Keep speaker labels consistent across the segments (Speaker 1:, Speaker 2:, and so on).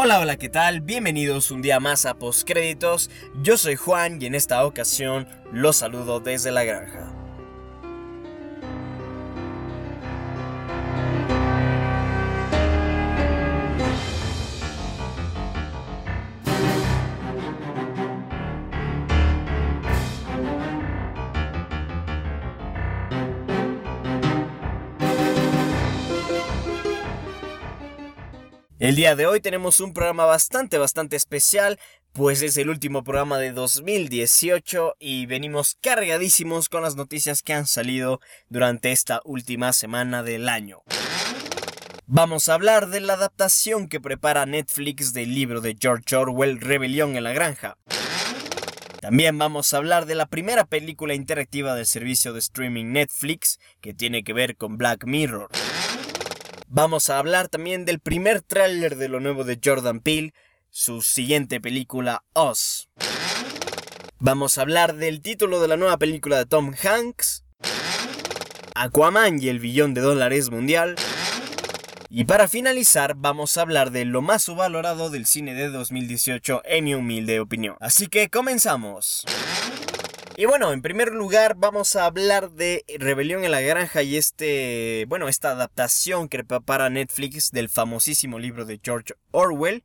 Speaker 1: Hola, hola, ¿qué tal? Bienvenidos un día más a Postcréditos. Yo soy Juan y en esta ocasión los saludo desde la granja. El día de hoy tenemos un programa bastante, bastante especial, pues es el último programa de 2018 y venimos cargadísimos con las noticias que han salido durante esta última semana del año. Vamos a hablar de la adaptación que prepara Netflix del libro de George Orwell, Rebelión en la Granja. También vamos a hablar de la primera película interactiva del servicio de streaming Netflix, que tiene que ver con Black Mirror. Vamos a hablar también del primer tráiler de lo nuevo de Jordan Peele, su siguiente película Oz. Vamos a hablar del título de la nueva película de Tom Hanks, Aquaman y el billón de dólares mundial. Y para finalizar, vamos a hablar de lo más subvalorado del cine de 2018 en mi humilde opinión. Así que comenzamos. Y bueno, en primer lugar vamos a hablar de Rebelión en la Granja y este, bueno, esta adaptación que prepara Netflix del famosísimo libro de George Orwell.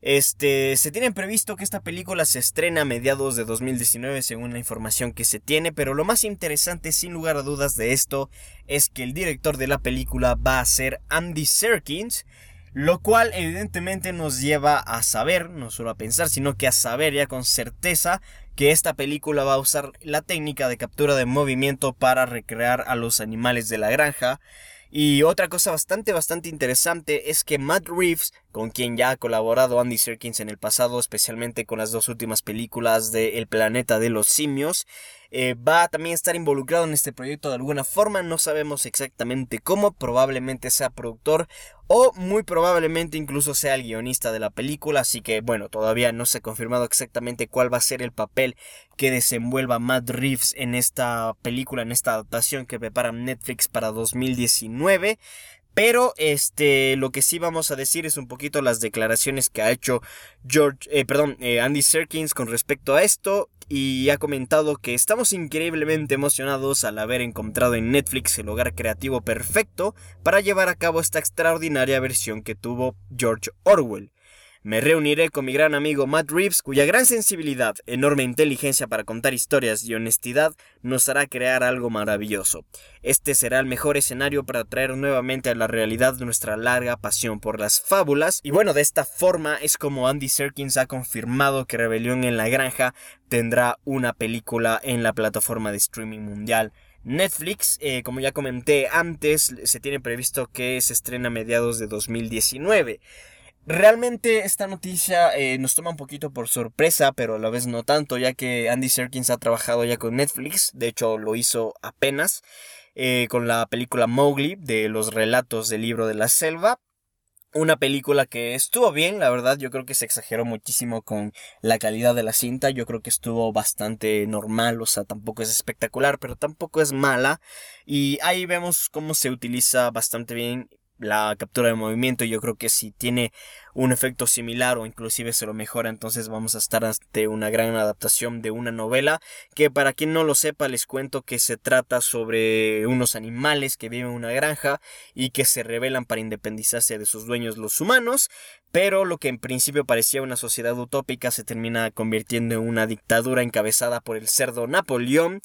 Speaker 1: Este, se tiene previsto que esta película se estrena a mediados de 2019 según la información que se tiene, pero lo más interesante sin lugar a dudas de esto es que el director de la película va a ser Andy Serkins, lo cual evidentemente nos lleva a saber, no solo a pensar, sino que a saber ya con certeza que esta película va a usar la técnica de captura de movimiento para recrear a los animales de la granja. Y otra cosa bastante, bastante interesante es que Matt Reeves, con quien ya ha colaborado Andy Serkins en el pasado, especialmente con las dos últimas películas de El planeta de los simios, eh, va a también estar involucrado en este proyecto de alguna forma, no sabemos exactamente cómo, probablemente sea productor o muy probablemente incluso sea el guionista de la película, así que bueno, todavía no se ha confirmado exactamente cuál va a ser el papel que desenvuelva Matt Reeves en esta película, en esta adaptación que prepara Netflix para 2019. Pero este, lo que sí vamos a decir es un poquito las declaraciones que ha hecho George, eh, perdón, eh, Andy Serkins con respecto a esto y ha comentado que estamos increíblemente emocionados al haber encontrado en Netflix el hogar creativo perfecto para llevar a cabo esta extraordinaria versión que tuvo George Orwell. Me reuniré con mi gran amigo Matt Reeves, cuya gran sensibilidad, enorme inteligencia para contar historias y honestidad nos hará crear algo maravilloso. Este será el mejor escenario para traer nuevamente a la realidad nuestra larga pasión por las fábulas. Y bueno, de esta forma es como Andy Serkins ha confirmado que Rebelión en la Granja tendrá una película en la plataforma de streaming mundial. Netflix, eh, como ya comenté antes, se tiene previsto que se estrena a mediados de 2019. Realmente esta noticia eh, nos toma un poquito por sorpresa, pero a la vez no tanto, ya que Andy Serkins ha trabajado ya con Netflix, de hecho lo hizo apenas, eh, con la película Mowgli de los relatos del libro de la selva. Una película que estuvo bien, la verdad, yo creo que se exageró muchísimo con la calidad de la cinta, yo creo que estuvo bastante normal, o sea, tampoco es espectacular, pero tampoco es mala, y ahí vemos cómo se utiliza bastante bien la captura de movimiento yo creo que si tiene un efecto similar o inclusive se lo mejora entonces vamos a estar ante una gran adaptación de una novela que para quien no lo sepa les cuento que se trata sobre unos animales que viven en una granja y que se rebelan para independizarse de sus dueños los humanos pero lo que en principio parecía una sociedad utópica se termina convirtiendo en una dictadura encabezada por el cerdo Napoleón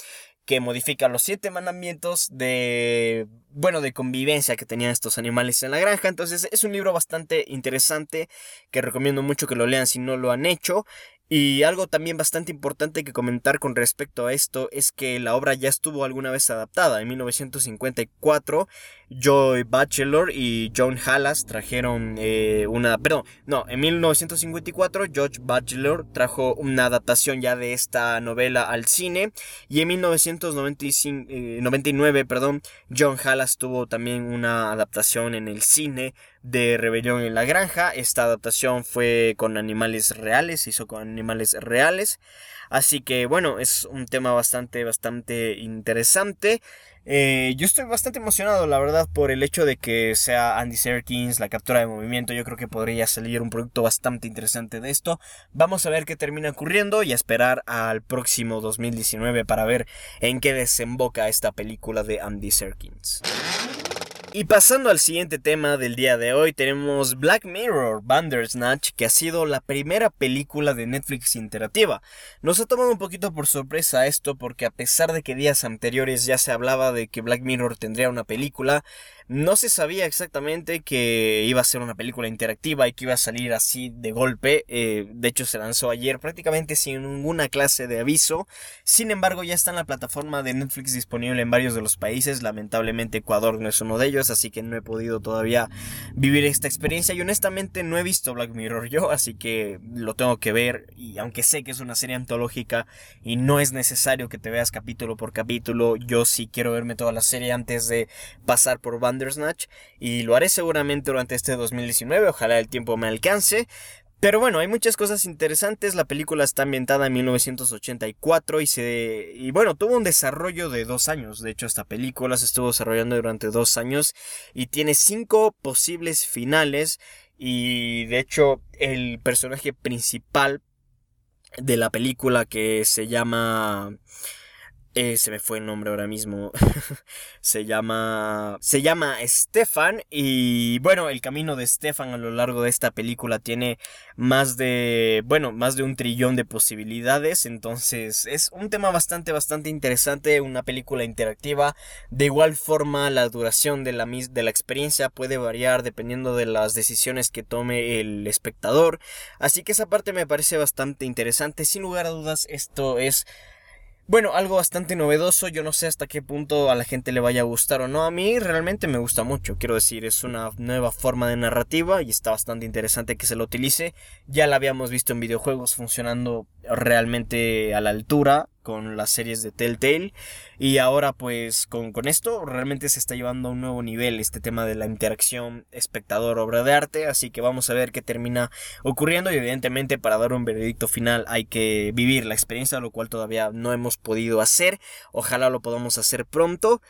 Speaker 1: que modifica los siete mandamientos de, bueno, de convivencia que tenían estos animales en la granja. Entonces es un libro bastante interesante que recomiendo mucho que lo lean si no lo han hecho. Y algo también bastante importante que comentar con respecto a esto es que la obra ya estuvo alguna vez adaptada. En 1954, Joy Bachelor y John Hallas trajeron eh, una... Perdón, no, en 1954 George Bachelor trajo una adaptación ya de esta novela al cine. Y en 1999, eh, perdón, John Hallas tuvo también una adaptación en el cine de Rebelión en la Granja. Esta adaptación fue con animales reales, se hizo con animales reales. Así que bueno, es un tema bastante, bastante interesante. Eh, yo estoy bastante emocionado, la verdad, por el hecho de que sea Andy Serkins, la captura de movimiento. Yo creo que podría salir un producto bastante interesante de esto. Vamos a ver qué termina ocurriendo y esperar al próximo 2019 para ver en qué desemboca esta película de Andy Serkins. Y pasando al siguiente tema del día de hoy, tenemos Black Mirror Bandersnatch, que ha sido la primera película de Netflix interactiva. Nos ha tomado un poquito por sorpresa esto, porque a pesar de que días anteriores ya se hablaba de que Black Mirror tendría una película, no se sabía exactamente que iba a ser una película interactiva y que iba a salir así de golpe. Eh, de hecho, se lanzó ayer prácticamente sin ninguna clase de aviso. Sin embargo, ya está en la plataforma de Netflix disponible en varios de los países. Lamentablemente, Ecuador no es uno de ellos, así que no he podido todavía vivir esta experiencia. Y honestamente, no he visto Black Mirror yo, así que lo tengo que ver. Y aunque sé que es una serie antológica y no es necesario que te veas capítulo por capítulo, yo sí quiero verme toda la serie antes de pasar por y lo haré seguramente durante este 2019, ojalá el tiempo me alcance. Pero bueno, hay muchas cosas interesantes. La película está ambientada en 1984 y se. Y bueno, tuvo un desarrollo de dos años. De hecho, esta película se estuvo desarrollando durante dos años y tiene cinco posibles finales. Y de hecho, el personaje principal de la película que se llama. Eh, se me fue el nombre ahora mismo. se llama. Se llama Stefan. Y bueno, el camino de Stefan a lo largo de esta película tiene más de. Bueno, más de un trillón de posibilidades. Entonces, es un tema bastante, bastante interesante. Una película interactiva. De igual forma, la duración de la, de la experiencia puede variar dependiendo de las decisiones que tome el espectador. Así que esa parte me parece bastante interesante. Sin lugar a dudas, esto es bueno, algo bastante novedoso, yo no sé hasta qué punto a la gente le vaya a gustar o no, a mí realmente me gusta mucho, quiero decir, es una nueva forma de narrativa y está bastante interesante que se lo utilice, ya la habíamos visto en videojuegos funcionando realmente a la altura con las series de Telltale. Y ahora pues con, con, esto realmente se está llevando a un nuevo nivel este tema de la interacción espectador obra de arte. Así que vamos a ver qué termina ocurriendo. Y evidentemente para dar un veredicto final hay que vivir la experiencia lo cual todavía no hemos podido hacer. Ojalá lo podamos hacer pronto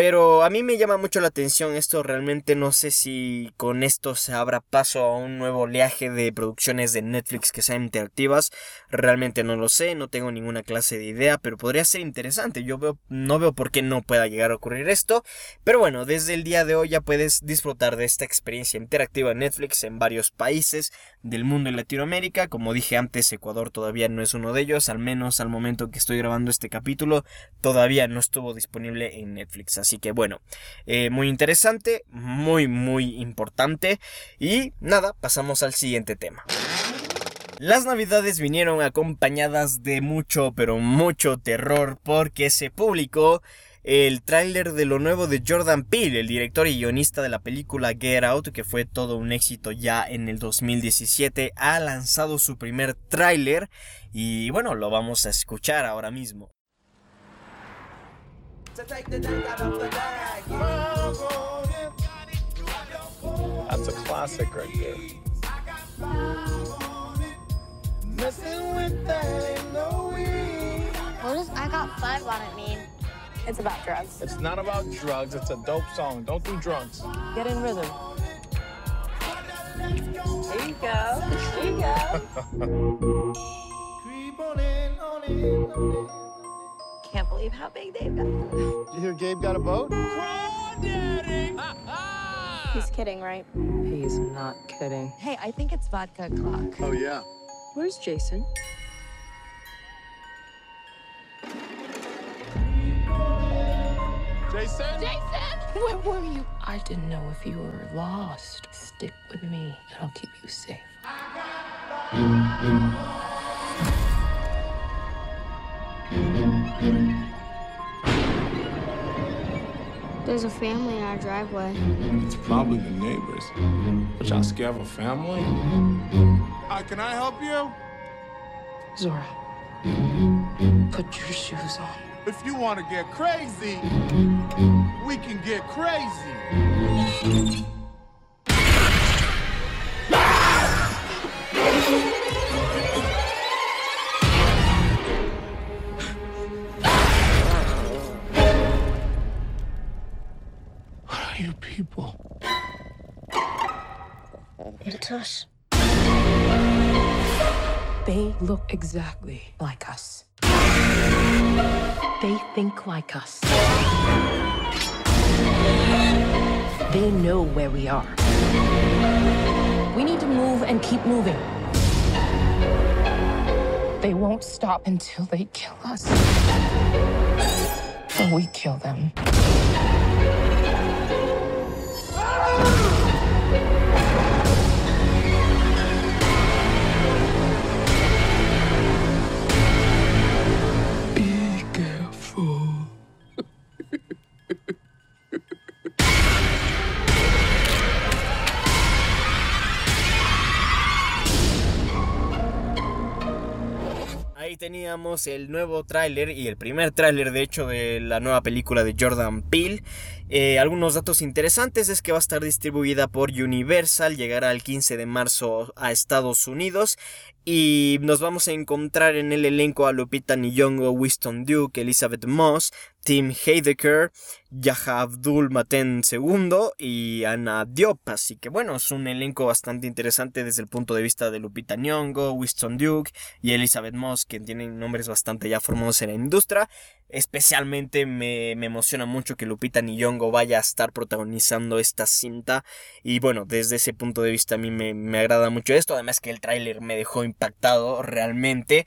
Speaker 1: pero a mí me llama mucho la atención esto, realmente no sé si con esto se abra paso a un nuevo oleaje de producciones de Netflix que sean interactivas, realmente no lo sé, no tengo ninguna clase de idea, pero podría ser interesante, yo veo, no veo por qué no pueda llegar a ocurrir esto, pero bueno, desde el día de hoy ya puedes disfrutar de esta experiencia interactiva en Netflix en varios países del mundo y Latinoamérica, como dije antes, Ecuador todavía no es uno de ellos, al menos al momento que estoy grabando este capítulo, todavía no estuvo disponible en Netflix. Así que bueno, eh, muy interesante, muy muy importante. Y nada, pasamos al siguiente tema. Las navidades vinieron acompañadas de mucho, pero mucho terror porque se publicó el tráiler de lo nuevo de Jordan Peele, el director y guionista de la película Get Out, que fue todo un éxito ya en el 2017, ha lanzado su primer tráiler y bueno, lo vamos a escuchar ahora mismo. To take the dunk out of the bag. That's a classic right there. What does I got five on it mean? It's about drugs. It's not about drugs. It's a dope song. Don't do drugs. Get in rhythm. There you go. There you go. can't believe how big they've got. Did you hear Gabe got a boat? Daddy. He's kidding, right? He's not kidding. Hey, I think it's vodka clock. Oh, yeah. Where's Jason? Jason? Jason! Where were you? I didn't know if you were lost. Stick with me, and I'll keep you safe. There's a family in our driveway. It's probably the neighbors. But y'all scared of a family? Uh, can I help you? Zora, put your shoes on. If you want to get crazy, we can get crazy.
Speaker 2: Us.
Speaker 3: They look exactly like us. They think like us. They know where we are. We need to move and keep moving. They won't stop until they kill us. Or we kill them.
Speaker 1: El nuevo tráiler y el primer tráiler de hecho de la nueva película de Jordan Peele. Eh, algunos datos interesantes es que va a estar distribuida por Universal, llegará el 15 de marzo a Estados Unidos y nos vamos a encontrar en el elenco a Lupita Nyong'o, Winston Duke, Elizabeth Moss, Tim Heidecker, Yaha Abdul Maten II y Ana Diop. Así que bueno, es un elenco bastante interesante desde el punto de vista de Lupita Nyong'o, Winston Duke y Elizabeth Moss, que tienen nombres bastante ya formados en la industria. Especialmente me, me emociona mucho que Lupita Nyong'o vaya a estar protagonizando esta cinta. Y bueno, desde ese punto de vista a mí me, me agrada mucho esto. Además que el tráiler me dejó impactado realmente.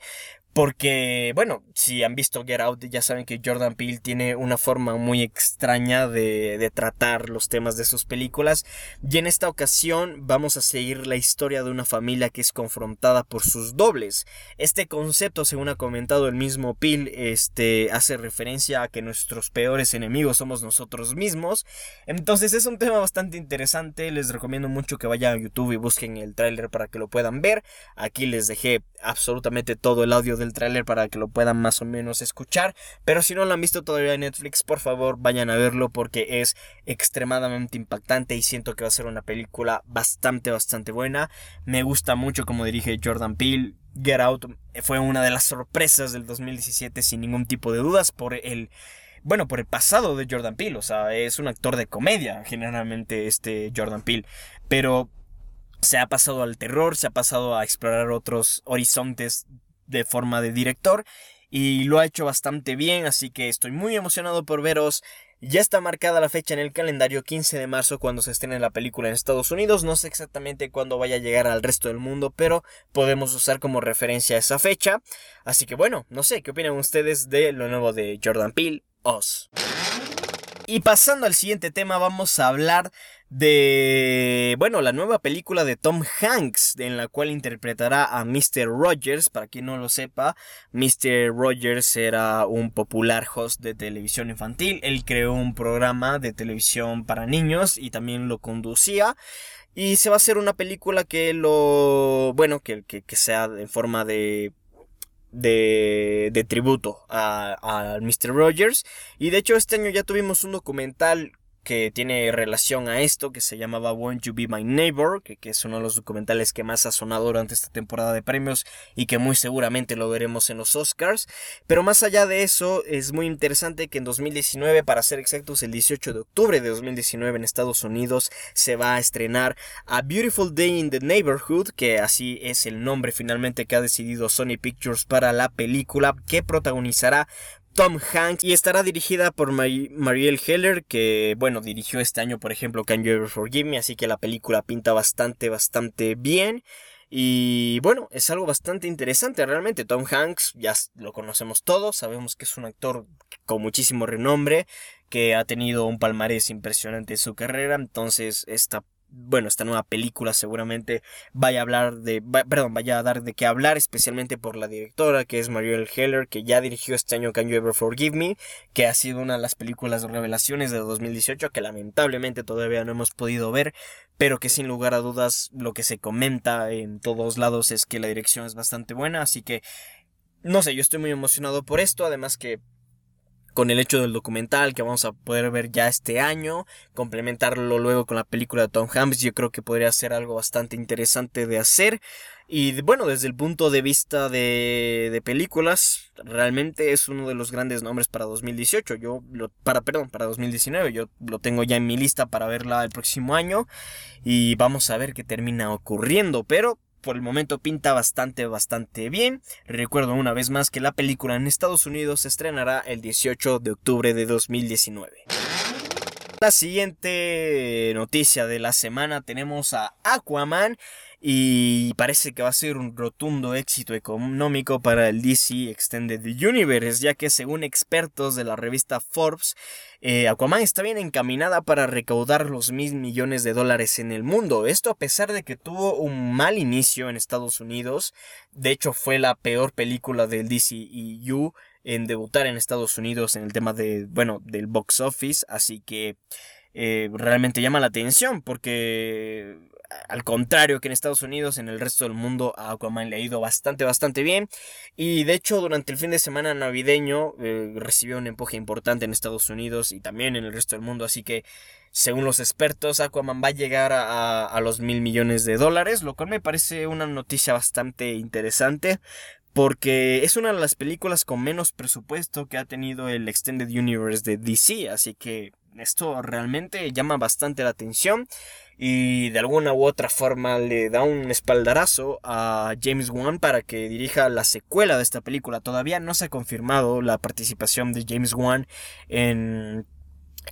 Speaker 1: Porque, bueno, si han visto Get Out, ya saben que Jordan Peele tiene una forma muy extraña de, de, tratar los temas de sus películas. Y en esta ocasión vamos a seguir la historia de una familia que es confrontada por sus dobles. Este concepto, según ha comentado el mismo Peele, este, hace referencia a que nuestros peores enemigos somos nosotros mismos. Entonces es un tema bastante interesante. Les recomiendo mucho que vayan a YouTube y busquen el tráiler para que lo puedan ver. Aquí les dejé absolutamente todo el audio del tráiler para que lo puedan más o menos escuchar. Pero si no lo han visto todavía en Netflix, por favor vayan a verlo porque es extremadamente impactante y siento que va a ser una película bastante, bastante buena. Me gusta mucho como dirige Jordan Peele. Get Out fue una de las sorpresas del 2017 sin ningún tipo de dudas por el bueno, por el pasado de Jordan Peele, o sea, es un actor de comedia generalmente este Jordan Peele, pero se ha pasado al terror, se ha pasado a explorar otros horizontes de forma de director y lo ha hecho bastante bien, así que estoy muy emocionado por veros. Ya está marcada la fecha en el calendario 15 de marzo cuando se estrene la película en Estados Unidos. No sé exactamente cuándo vaya a llegar al resto del mundo, pero podemos usar como referencia esa fecha. Así que bueno, no sé, ¿qué opinan ustedes de lo nuevo de Jordan Peele? Os. Y pasando al siguiente tema, vamos a hablar de, bueno, la nueva película de Tom Hanks, en la cual interpretará a Mr. Rogers. Para quien no lo sepa, Mr. Rogers era un popular host de televisión infantil. Él creó un programa de televisión para niños y también lo conducía. Y se va a hacer una película que lo, bueno, que, que, sea en forma de de, de tributo a, a Mr. Rogers. Y de hecho este año ya tuvimos un documental que tiene relación a esto, que se llamaba Won't You Be My Neighbor, que, que, es uno de los documentales que más ha sonado durante esta temporada de premios y que muy seguramente lo veremos en los Oscars. Pero más allá de eso, es muy interesante que en 2019, para ser exactos, el 18 de octubre de 2019 en Estados Unidos, se va a estrenar A Beautiful Day in the Neighborhood, que así es el nombre finalmente que ha decidido Sony Pictures para la película, que protagonizará Tom Hanks y estará dirigida por Mar Marielle Heller que bueno dirigió este año por ejemplo Can You Ever Forgive Me así que la película pinta bastante bastante bien. Y bueno es algo bastante interesante realmente. Tom Hanks ya lo conocemos todos sabemos que es un actor con muchísimo renombre que ha tenido un palmarés impresionante en su carrera. Entonces esta bueno, esta nueva película seguramente vaya a hablar de, va, perdón, vaya a dar de qué hablar, especialmente por la directora, que es Marielle Heller, que ya dirigió este año Can You Ever Forgive Me, que ha sido una de las películas de revelaciones de 2018, que lamentablemente todavía no hemos podido ver, pero que sin lugar a dudas lo que se comenta en todos lados es que la dirección es bastante buena, así que, no sé, yo estoy muy emocionado por esto, además que con el hecho del documental que vamos a poder ver ya este año, complementarlo luego con la película de Tom Hanks, yo creo que podría ser algo bastante interesante de hacer. Y bueno, desde el punto de vista de, de películas, realmente es uno de los grandes nombres para 2018. Yo para, perdón, para 2019. Yo lo tengo ya en mi lista para verla el próximo año. Y vamos a ver qué termina ocurriendo. Pero por el momento pinta bastante, bastante bien. Recuerdo una vez más que la película en Estados Unidos se estrenará el 18 de octubre de 2019. La siguiente noticia de la semana tenemos a Aquaman y parece que va a ser un rotundo éxito económico para el DC Extended Universe, ya que según expertos de la revista Forbes, eh, Aquaman está bien encaminada para recaudar los mil millones de dólares en el mundo. Esto a pesar de que tuvo un mal inicio en Estados Unidos, de hecho fue la peor película del DCEU en debutar en Estados Unidos en el tema de, bueno, del box office, así que eh, realmente llama la atención porque al contrario que en Estados Unidos, en el resto del mundo a Aquaman le ha ido bastante, bastante bien. Y de hecho, durante el fin de semana navideño eh, recibió un empuje importante en Estados Unidos y también en el resto del mundo. Así que, según los expertos, Aquaman va a llegar a, a los mil millones de dólares, lo cual me parece una noticia bastante interesante porque es una de las películas con menos presupuesto que ha tenido el Extended Universe de DC, así que esto realmente llama bastante la atención y de alguna u otra forma le da un espaldarazo a James Wan para que dirija la secuela de esta película. Todavía no se ha confirmado la participación de James Wan en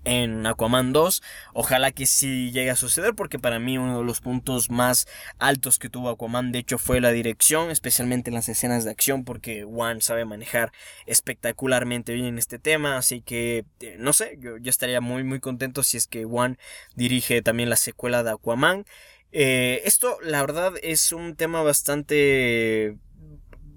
Speaker 1: en Aquaman 2. Ojalá que sí llegue a suceder porque para mí uno de los puntos más altos que tuvo Aquaman de hecho fue la dirección, especialmente en las escenas de acción porque Juan sabe manejar espectacularmente bien este tema, así que eh, no sé, yo, estaría muy muy contento si es que Juan dirige también la secuela de Aquaman. Eh, esto la verdad es un tema bastante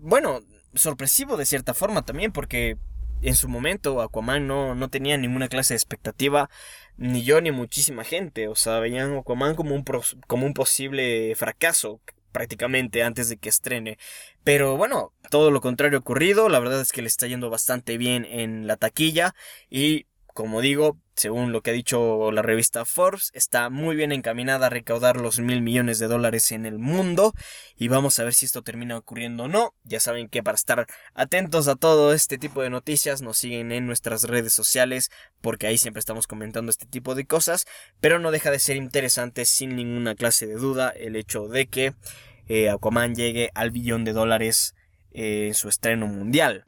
Speaker 1: bueno, sorpresivo de cierta forma también porque en su momento Aquaman no, no tenía ninguna clase de expectativa, ni yo ni muchísima gente, o sea, veían Aquaman como un, como un posible fracaso prácticamente antes de que estrene. Pero bueno, todo lo contrario ocurrido, la verdad es que le está yendo bastante bien en la taquilla y como digo, según lo que ha dicho la revista Forbes, está muy bien encaminada a recaudar los mil millones de dólares en el mundo. Y vamos a ver si esto termina ocurriendo o no. Ya saben que para estar atentos a todo este tipo de noticias nos siguen en nuestras redes sociales porque ahí siempre estamos comentando este tipo de cosas. Pero no deja de ser interesante sin ninguna clase de duda el hecho de que eh, Aquaman llegue al billón de dólares en su estreno mundial.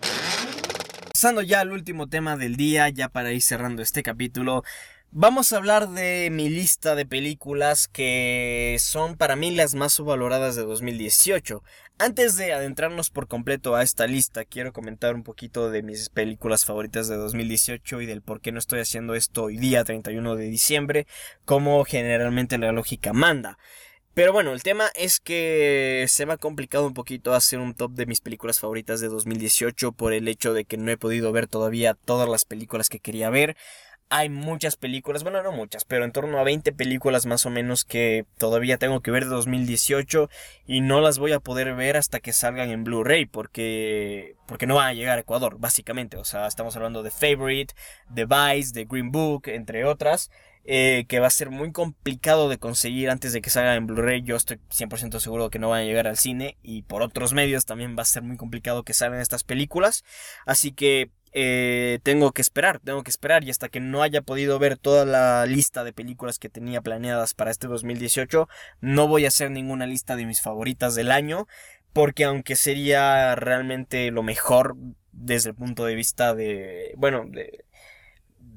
Speaker 1: Pasando ya al último tema del día, ya para ir cerrando este capítulo, vamos a hablar de mi lista de películas que son para mí las más subvaloradas de 2018. Antes de adentrarnos por completo a esta lista, quiero comentar un poquito de mis películas favoritas de 2018 y del por qué no estoy haciendo esto hoy día 31 de diciembre, como generalmente la lógica manda. Pero bueno, el tema es que se me ha complicado un poquito hacer un top de mis películas favoritas de 2018 por el hecho de que no he podido ver todavía todas las películas que quería ver. Hay muchas películas, bueno, no muchas, pero en torno a 20 películas más o menos que todavía tengo que ver de 2018 y no las voy a poder ver hasta que salgan en Blu-ray porque porque no van a llegar a Ecuador, básicamente. O sea, estamos hablando de Favorite, de Vice, de Green Book, entre otras. Eh, que va a ser muy complicado de conseguir antes de que salga en Blu-ray. Yo estoy 100% seguro que no van a llegar al cine y por otros medios también va a ser muy complicado que salgan estas películas. Así que eh, tengo que esperar, tengo que esperar y hasta que no haya podido ver toda la lista de películas que tenía planeadas para este 2018, no voy a hacer ninguna lista de mis favoritas del año porque aunque sería realmente lo mejor desde el punto de vista de, bueno, de,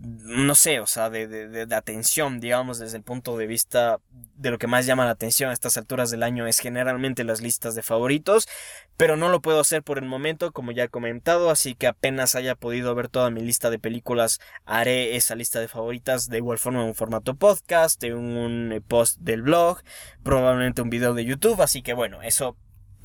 Speaker 1: no sé, o sea, de, de, atención, digamos, desde el punto de vista de lo que más llama la atención a estas alturas del año es generalmente las listas de favoritos, pero no lo puedo hacer por el momento, como ya he comentado, así que apenas haya podido ver toda mi lista de películas, haré esa lista de favoritas de igual forma en un formato podcast, en un post del blog, probablemente un video de YouTube, así que bueno, eso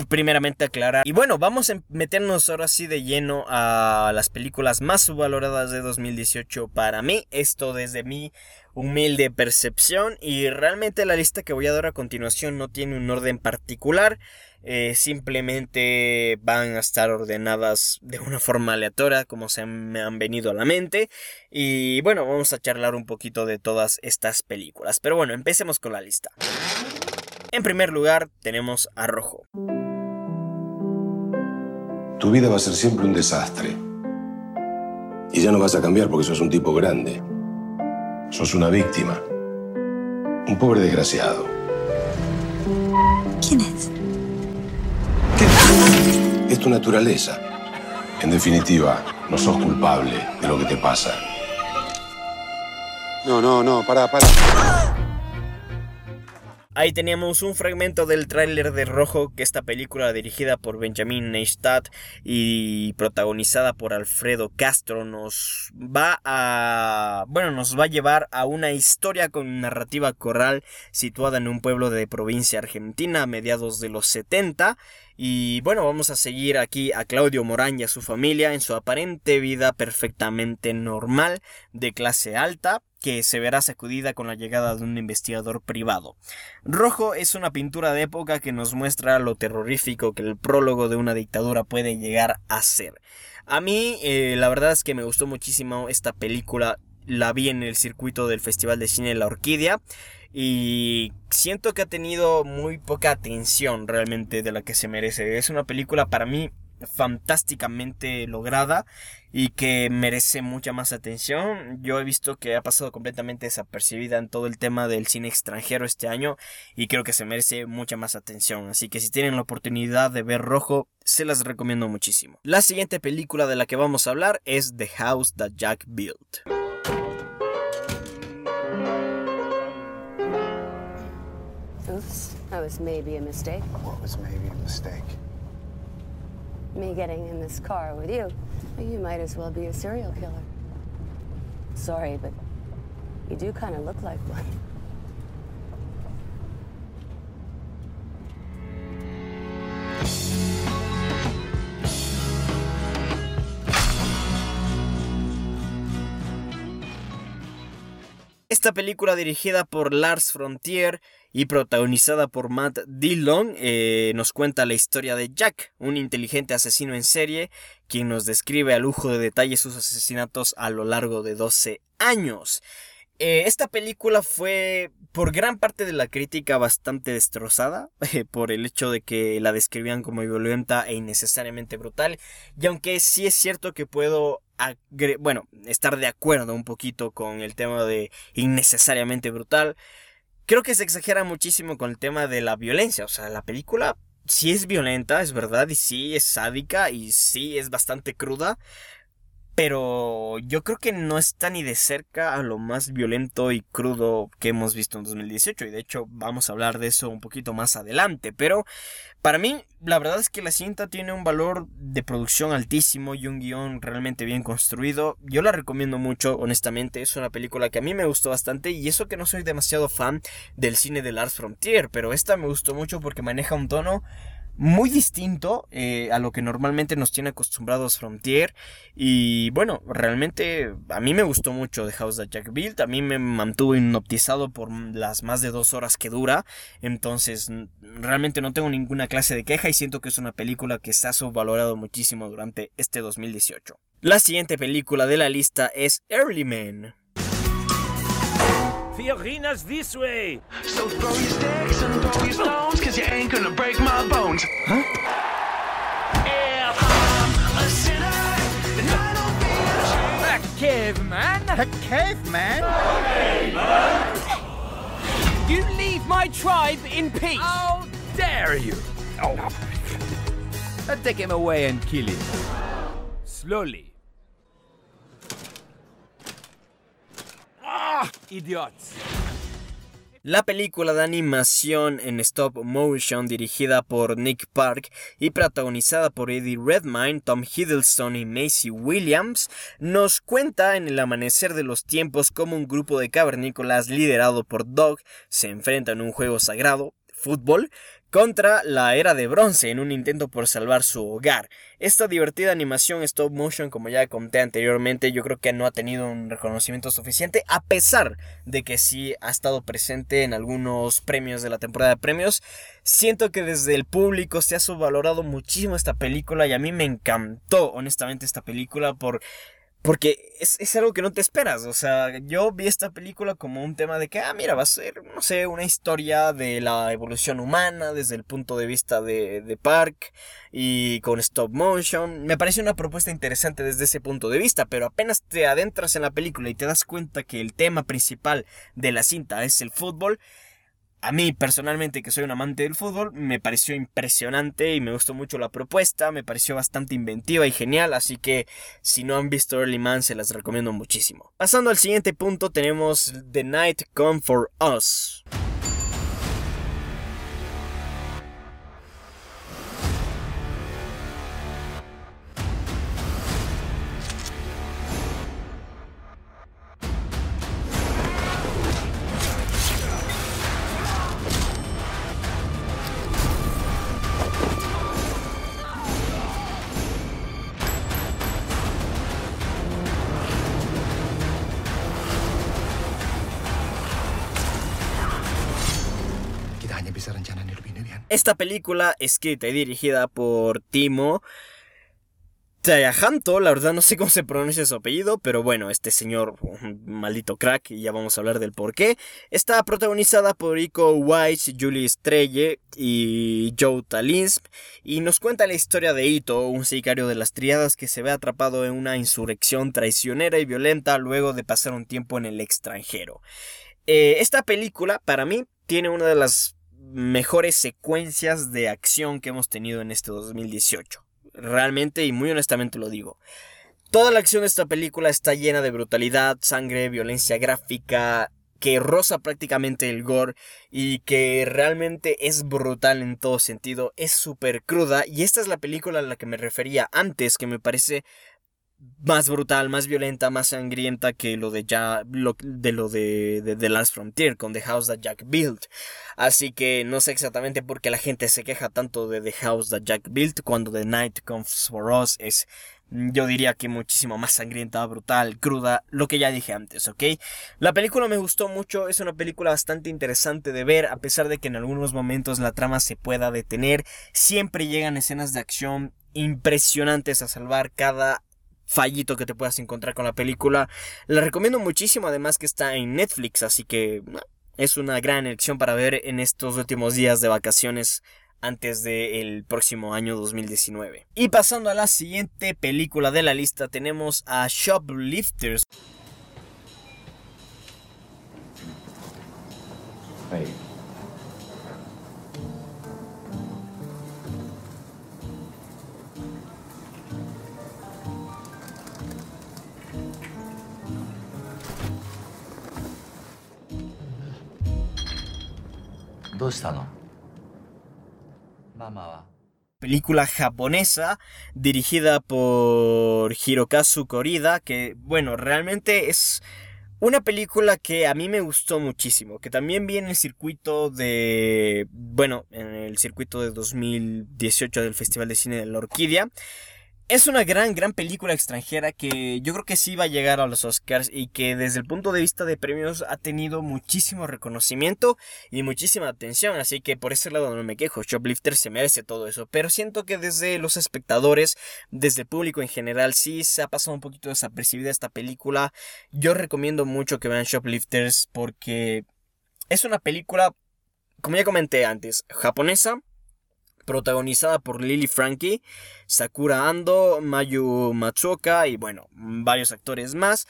Speaker 1: primeramente aclarar. Y bueno, vamos a meternos ahora sí de lleno a las películas más subvaloradas de 2018 para mí. Esto desde mi humilde percepción y realmente la lista que voy a dar a continuación no tiene un orden particular. Eh, simplemente van a estar ordenadas de una forma aleatoria como se me han venido a la mente y bueno vamos a charlar un poquito de todas estas películas pero bueno empecemos con la lista en primer lugar tenemos a Rojo
Speaker 2: tu vida va a ser siempre un desastre y ya no vas a cambiar porque sos un tipo grande sos una víctima un pobre desgraciado
Speaker 4: ¿Quién es?
Speaker 2: Es tu naturaleza. En definitiva, no sos culpable de lo que te pasa.
Speaker 5: No, no, no, para, para.
Speaker 1: Ahí teníamos un fragmento del tráiler de Rojo, que esta película dirigida por Benjamin Neistat y protagonizada por Alfredo Castro nos va a bueno, nos va a llevar a una historia con narrativa coral situada en un pueblo de provincia argentina a mediados de los 70 y bueno, vamos a seguir aquí a Claudio Morán y a su familia en su aparente vida perfectamente normal de clase alta, que se verá sacudida con la llegada de un investigador privado. Rojo es una pintura de época que nos muestra lo terrorífico que el prólogo de una dictadura puede llegar a ser. A mí, eh, la verdad es que me gustó muchísimo esta película. La vi en el circuito del Festival de Cine La Orquídea y siento que ha tenido muy poca atención realmente de la que se merece. Es una película para mí fantásticamente lograda y que merece mucha más atención. Yo he visto que ha pasado completamente desapercibida en todo el tema del cine extranjero este año y creo que se merece mucha más atención. Así que si tienen la oportunidad de ver Rojo, se las recomiendo muchísimo. La siguiente película de la que vamos a hablar es The House That Jack Built.
Speaker 6: Oops, that was maybe a mistake.
Speaker 7: What was maybe a mistake?
Speaker 6: Me getting in this car with you. You might as well be a serial killer. Sorry, but you do kind of look like one.
Speaker 1: Esta película dirigida por Lars Frontier y protagonizada por Matt Dillon eh, nos cuenta la historia de Jack, un inteligente asesino en serie, quien nos describe a lujo de detalles sus asesinatos a lo largo de 12 años. Eh, esta película fue por gran parte de la crítica bastante destrozada por el hecho de que la describían como violenta e innecesariamente brutal y aunque sí es cierto que puedo bueno estar de acuerdo un poquito con el tema de innecesariamente brutal creo que se exagera muchísimo con el tema de la violencia. O sea la película sí es violenta es verdad y sí es sádica y sí es bastante cruda pero yo creo que no está ni de cerca a lo más violento y crudo que hemos visto en 2018. Y de hecho vamos a hablar de eso un poquito más adelante. Pero para mí la verdad es que la cinta tiene un valor de producción altísimo y un guion realmente bien construido. Yo la recomiendo mucho, honestamente. Es una película que a mí me gustó bastante. Y eso que no soy demasiado fan del cine de Lars Frontier. Pero esta me gustó mucho porque maneja un tono muy distinto eh, a lo que normalmente nos tiene acostumbrados Frontier. Y bueno, realmente a mí me gustó mucho The House of Jack Built. A mí me mantuvo hipnotizado por las más de dos horas que dura. Entonces, realmente no tengo ninguna clase de queja y siento que es una película que se ha subvalorado muchísimo durante este 2018. La siguiente película de la lista es Early Man.
Speaker 8: Fiorina's this way.
Speaker 9: So throw your sticks and throw your stones, cause you ain't gonna break my bones. Huh? If I'm a sinner, then I don't feel
Speaker 8: A caveman?
Speaker 10: A caveman?
Speaker 8: You leave my tribe in peace. How dare you? Oh. I'll take him away and kill him. Slowly. Idiots.
Speaker 1: La película de animación en stop motion dirigida por Nick Park y protagonizada por Eddie Redmayne, Tom Hiddleston y Macy Williams nos cuenta en el amanecer de los tiempos cómo un grupo de cavernícolas liderado por Dog se enfrenta en un juego sagrado, fútbol, contra la era de bronce en un intento por salvar su hogar. Esta divertida animación stop motion, como ya conté anteriormente, yo creo que no ha tenido un reconocimiento suficiente, a pesar de que sí ha estado presente en algunos premios de la temporada de premios. Siento que desde el público se ha subvalorado muchísimo esta película y a mí me encantó honestamente esta película por porque es, algo que no te esperas. O sea, yo vi esta película como un tema de que, ah, mira, va a ser, no sé, una historia de la evolución humana desde el punto de vista de, de Park y con stop motion. Me parece una propuesta interesante desde ese punto de vista, pero apenas te adentras en la película y te das cuenta que el tema principal de la cinta es el fútbol, a mí personalmente, que soy un amante del fútbol, me pareció impresionante y me gustó mucho la propuesta, me pareció bastante inventiva y genial, así que si no han visto Early Man se las recomiendo muchísimo. Pasando al siguiente punto tenemos The Night Come For Us. Esta película, escrita y dirigida por Timo Tayahanto, la verdad no sé cómo se pronuncia su apellido, pero bueno, este señor, un maldito crack, y ya vamos a hablar del por qué. Está protagonizada por Iko Weiss, Julie Estrelle y Joe Talinsp, y nos cuenta la historia de Ito, un sicario de las triadas que se ve atrapado en una insurrección traicionera y violenta luego de pasar un tiempo en el extranjero. Eh, esta película, para mí, tiene una de las mejores secuencias de acción que hemos tenido en este 2018. Realmente y muy honestamente lo digo. Toda la acción de esta película está llena de brutalidad, sangre, violencia gráfica, que roza prácticamente el gore y que realmente es brutal en todo sentido, es súper cruda y esta es la película a la que me refería antes, que me parece más brutal, más violenta, más sangrienta que lo de ya de lo de, The Last Frontier con The House That Jack Built. Así que no sé exactamente por qué la gente se queja tanto de The House That Jack Built cuando The Night Comes for Us es yo diría que muchísimo más sangrienta, brutal, cruda, lo que ya dije antes, ¿ok? La película me gustó mucho, es una película bastante interesante de ver, a pesar de que en algunos momentos la trama se pueda detener, siempre llegan escenas de acción impresionantes a salvar cada fallito que te puedas encontrar con la película. La recomiendo muchísimo, además que está en Netflix, así que es una gran elección para ver en estos últimos días de vacaciones antes del próximo año 2019. Y pasando a la siguiente película de la lista tenemos a Shoplifters. Película japonesa dirigida por Hirokazu Korida, que bueno, realmente es una película que a mí me gustó muchísimo, que también vi en el circuito de, bueno, en el circuito de 2018 del Festival de Cine de la Orquídea. Es una gran, gran película extranjera que yo creo que sí va a llegar a los Oscars y que desde el punto de vista de premios ha tenido muchísimo reconocimiento y muchísima atención, así que por ese lado no me quejo, Shoplifter se merece todo eso, pero siento que desde los espectadores, desde el público en general, sí se ha pasado un poquito desapercibida esta película. Yo recomiendo mucho que vean Shoplifters porque es una película, como ya comenté antes, japonesa protagonizada por Lily Frankie, Sakura Ando, Mayu Matsuoka y bueno, varios actores más.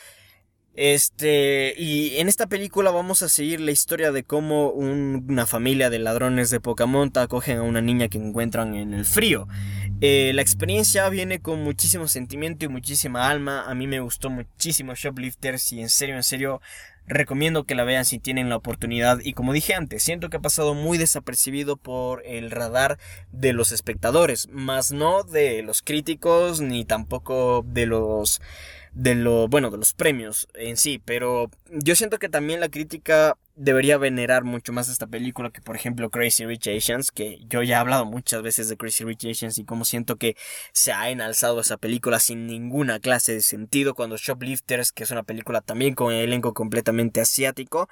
Speaker 1: Este, y en esta película vamos a seguir la historia de cómo una familia de ladrones de Pokémon acogen a una niña que encuentran en el frío. Eh, la experiencia viene con muchísimo sentimiento y muchísima alma. A mí me gustó muchísimo Shoplifters y en serio, en serio, Recomiendo que la vean si tienen la oportunidad. Y como dije antes, siento que ha pasado muy desapercibido por el radar de los espectadores, más no de los críticos ni tampoco de los de lo, bueno, de los premios en sí, pero yo siento que también la crítica debería venerar mucho más esta película que por ejemplo Crazy Rich Asians, que yo ya he hablado muchas veces de Crazy Rich Asians y cómo siento que se ha enalzado esa película sin ninguna clase de sentido, cuando Shoplifters, que es una película también con el elenco completamente asiático,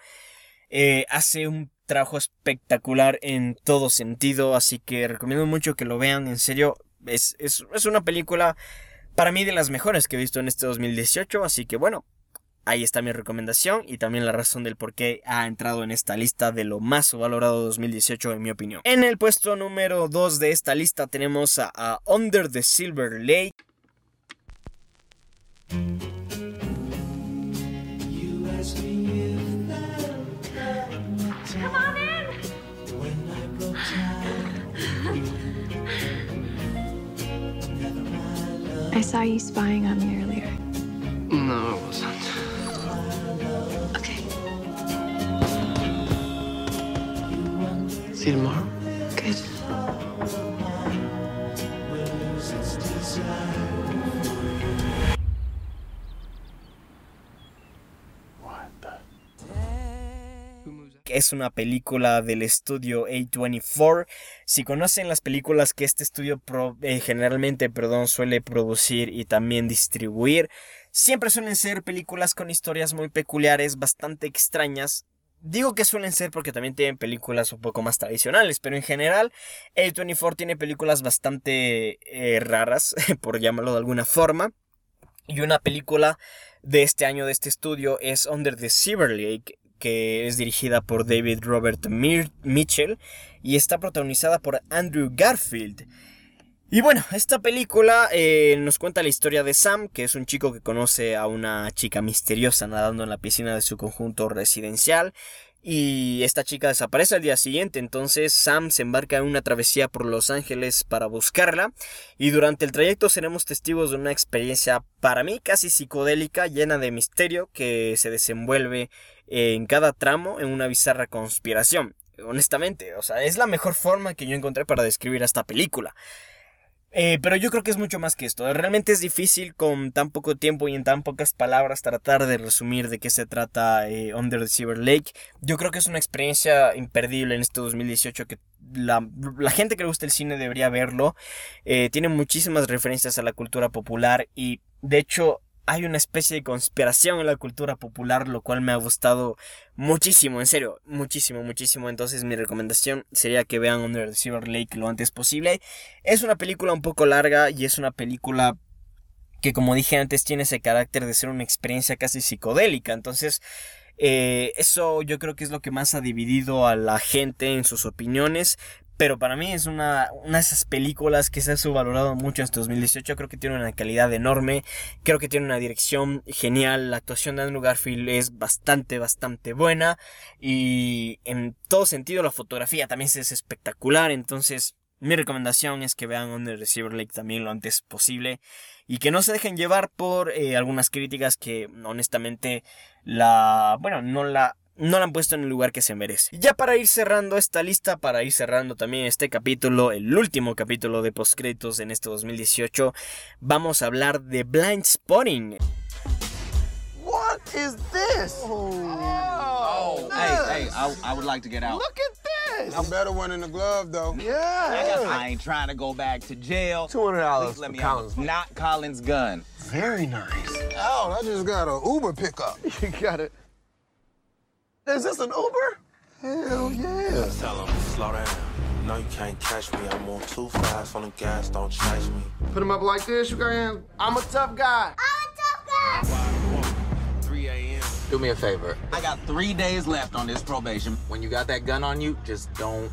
Speaker 1: eh, hace un trabajo espectacular en todo sentido, así que recomiendo mucho que lo vean, en serio, es, es, es una película para mí de las mejores que he visto en este 2018, así que bueno, ahí está mi recomendación y también la razón del por qué ha entrado en esta lista de lo más valorado 2018 en mi opinión. En el puesto número 2 de esta lista tenemos a, a Under the Silver Lake.
Speaker 5: I saw you spying on me earlier.
Speaker 7: No, it wasn't.
Speaker 5: Okay.
Speaker 7: See you tomorrow.
Speaker 5: Good.
Speaker 1: Es una película del estudio A24. Si conocen las películas que este estudio eh, generalmente perdón, suele producir y también distribuir, siempre suelen ser películas con historias muy peculiares, bastante extrañas. Digo que suelen ser porque también tienen películas un poco más tradicionales, pero en general A24 tiene películas bastante eh, raras, por llamarlo de alguna forma. Y una película de este año de este estudio es Under the Silver Lake, que es dirigida por David Robert Mitchell y está protagonizada por Andrew Garfield. Y bueno, esta película eh, nos cuenta la historia de Sam, que es un chico que conoce a una chica misteriosa nadando en la piscina de su conjunto residencial. Y esta chica desaparece al día siguiente, entonces Sam se embarca en una travesía por Los Ángeles para buscarla. Y durante el trayecto seremos testigos de una experiencia para mí casi psicodélica, llena de misterio, que se desenvuelve en cada tramo en una bizarra conspiración. Honestamente, o sea, es la mejor forma que yo encontré para describir esta película. Eh, pero yo creo que es mucho más que esto. Realmente es difícil con tan poco tiempo y en tan pocas palabras tratar de resumir de qué se trata eh, Under the Silver Lake. Yo creo que es una experiencia imperdible en este 2018 que la, la gente que le gusta el cine debería verlo. Eh, tiene muchísimas referencias a la cultura popular y de hecho hay una especie de conspiración en la cultura popular, lo cual me ha gustado muchísimo, en serio, muchísimo, muchísimo. Entonces mi recomendación sería que vean Under the Silver Lake lo antes posible. Es una película un poco larga y es una película que como dije antes tiene ese carácter de ser una experiencia casi psicodélica. Entonces eh, eso yo creo que es lo que más ha dividido a la gente en sus opiniones. Pero para mí es una, una de esas películas que se ha subvalorado mucho en este 2018. Creo que tiene una calidad enorme. Creo que tiene una dirección genial. La actuación de Andrew Garfield es bastante, bastante buena. Y en todo sentido la fotografía también es espectacular. Entonces mi recomendación es que vean Under Silver Lake también lo antes posible. Y que no se dejen llevar por eh, algunas críticas que honestamente la... Bueno, no la no la han puesto en el lugar que se merece. Ya para ir cerrando esta lista, para ir cerrando también este capítulo, el último capítulo de postcréditos en este 2018, vamos a hablar de Blind Spotting.
Speaker 10: What is this?
Speaker 11: Oh, hey, hey, I, I would like to get out.
Speaker 10: Look at this.
Speaker 12: A better one in the glove, though.
Speaker 10: Yeah.
Speaker 11: I ain't trying to go back to jail.
Speaker 10: $200
Speaker 11: Please let
Speaker 10: for
Speaker 11: me out.
Speaker 10: Collins.
Speaker 11: Not Collins' gun.
Speaker 10: Very nice.
Speaker 12: Oh, I just got an Uber pickup.
Speaker 10: You got it. Is this an Uber? Hell yeah.
Speaker 13: Tell 'em, slow down. No, you can't catch me. I'm on too fast on the gas. Don't chase me.
Speaker 12: Put him up like this, you got hands.
Speaker 10: I'm a tough guy.
Speaker 13: 3 a.m. A tough guy.
Speaker 11: Do me a favor. I got three days left on this probation. When you got that gun on you, just don't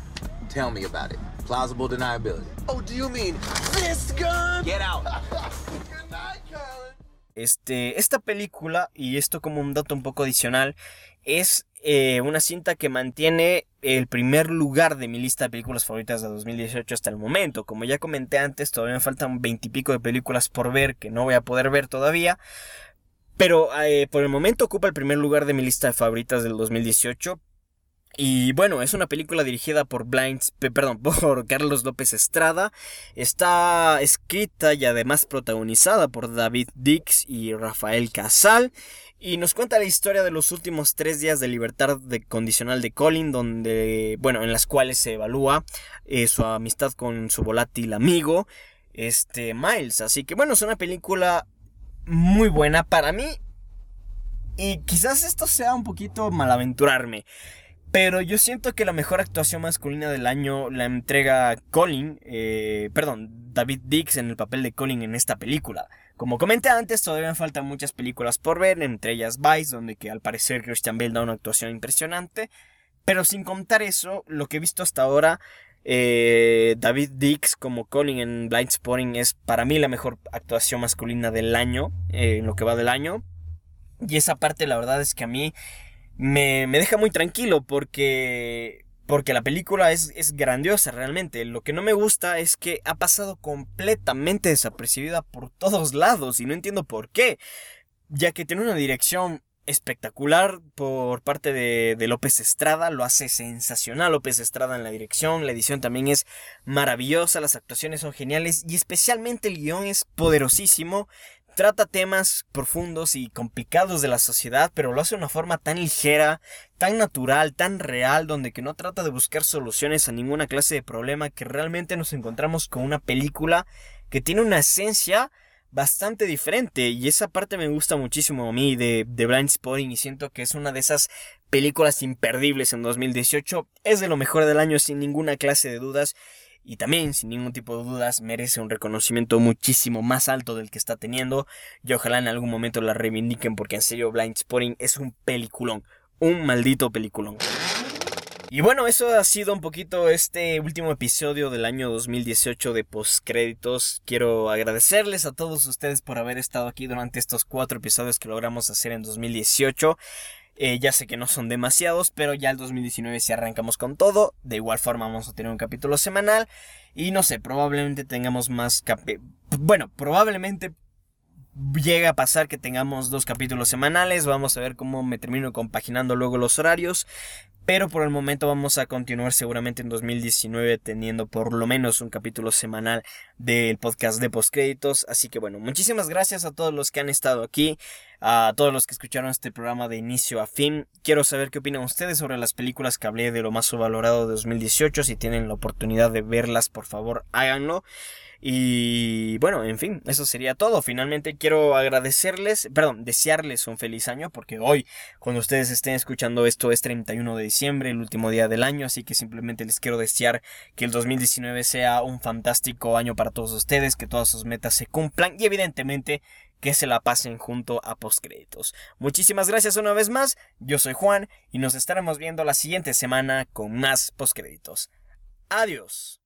Speaker 11: tell me about it. Plausible deniability.
Speaker 10: Oh, do you mean this gun?
Speaker 11: Get out.
Speaker 10: Good night, Colin.
Speaker 1: Este, esta película, y esto como un dato un poco adicional, es eh, una cinta que mantiene el primer lugar de mi lista de películas favoritas de 2018 hasta el momento. Como ya comenté antes, todavía me faltan veintipico de películas por ver que no voy a poder ver todavía. Pero eh, por el momento ocupa el primer lugar de mi lista de favoritas del 2018. Y bueno, es una película dirigida por Blinds, perdón, por Carlos López Estrada. Está escrita y además protagonizada por David Dix y Rafael Casal. Y nos cuenta la historia de los últimos tres días de libertad de condicional de Colin, donde, bueno, en las cuales se evalúa eh, su amistad con su volátil amigo, este Miles. Así que bueno, es una película muy buena para mí. Y quizás esto sea un poquito malaventurarme. Pero yo siento que la mejor actuación masculina del año la entrega Colin, eh, perdón, David Dix en el papel de Colin en esta película. Como comenté antes, todavía faltan muchas películas por ver, entre ellas Vice, donde que al parecer Christian Bale da una actuación impresionante. Pero sin contar eso, lo que he visto hasta ahora, eh, David Dix como Colin en Blind Spotting es para mí la mejor actuación masculina del año, eh, en lo que va del año. Y esa parte la verdad es que a mí me, me deja muy tranquilo porque porque la película es, es, grandiosa realmente. Lo que no me gusta es que ha pasado completamente desapercibida por todos lados y no entiendo por qué. Ya que tiene una dirección espectacular por parte de, de, López Estrada, lo hace sensacional López Estrada en la dirección, la edición también es maravillosa, las actuaciones son geniales y especialmente el guion es poderosísimo. Trata temas profundos y complicados de la sociedad, pero lo hace de una forma tan ligera, tan natural, tan real, donde que no trata de buscar soluciones a ninguna clase de problema, que realmente nos encontramos con una película que tiene una esencia bastante diferente. Y esa parte me gusta muchísimo a mí de, de Blind Spotting y siento que es una de esas películas imperdibles en 2018, es de lo mejor del año sin ninguna clase de dudas y también, sin ningún tipo de dudas, merece un reconocimiento muchísimo más alto del que está teniendo. Y ojalá en algún momento la reivindiquen porque en serio Blind Spotting es un peliculón. Un maldito peliculón. Y bueno, eso ha sido un poquito este último episodio del año 2018 de postcréditos. Quiero agradecerles a todos ustedes por haber estado aquí durante estos cuatro episodios que logramos hacer en 2018. Eh, ya sé que no son demasiados, pero ya el 2019 si arrancamos con todo. De igual forma vamos a tener un capítulo semanal. Y no sé, probablemente tengamos más... Bueno, probablemente llega a pasar que tengamos dos capítulos semanales. Vamos a ver cómo me termino compaginando luego los horarios. Pero por el momento vamos a continuar seguramente en 2019 teniendo por lo menos un capítulo semanal del podcast de postcréditos. Así que bueno, muchísimas gracias a todos los que han estado aquí, a todos los que escucharon este programa de inicio a fin. Quiero saber qué opinan ustedes sobre las películas que hablé de lo más valorado de 2018. Si tienen la oportunidad de verlas, por favor háganlo. Y bueno, en fin, eso sería todo. Finalmente quiero agradecerles, perdón, desearles un feliz año porque hoy, cuando ustedes estén escuchando esto, es 31 de diciembre, el último día del año, así que simplemente les quiero desear que el 2019 sea un fantástico año para todos ustedes, que todas sus metas se cumplan y evidentemente que se la pasen junto a postcréditos. Muchísimas gracias una vez más, yo soy Juan y nos estaremos viendo la siguiente semana con más postcréditos. Adiós.